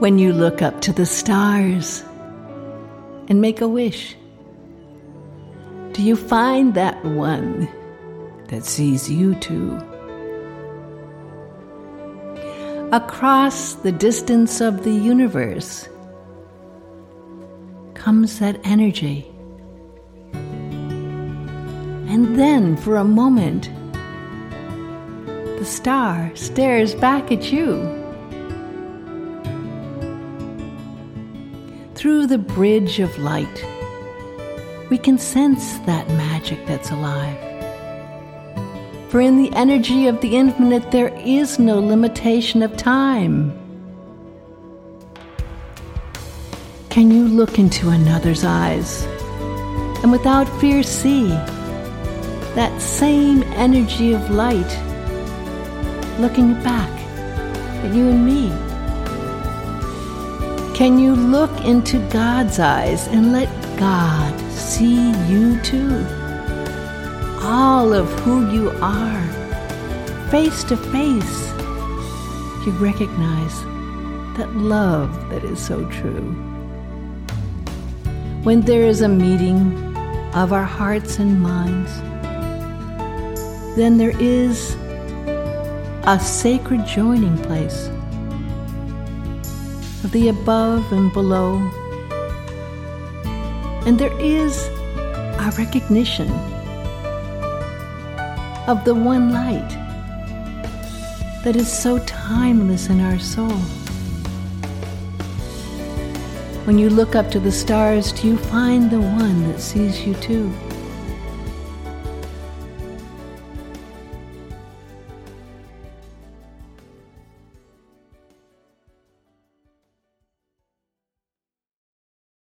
When you look up to the stars and make a wish, do you find that one that sees you too? Across the distance of the universe comes that energy. And then, for a moment, the star stares back at you. Through the bridge of light, we can sense that magic that's alive. For in the energy of the infinite, there is no limitation of time. Can you look into another's eyes and without fear see that same energy of light looking back at you and me? Can you look into God's eyes and let God see you too? All of who you are, face to face, you recognize that love that is so true. When there is a meeting of our hearts and minds, then there is a sacred joining place the above and below. And there is a recognition of the one light that is so timeless in our soul. When you look up to the stars, do you find the one that sees you too?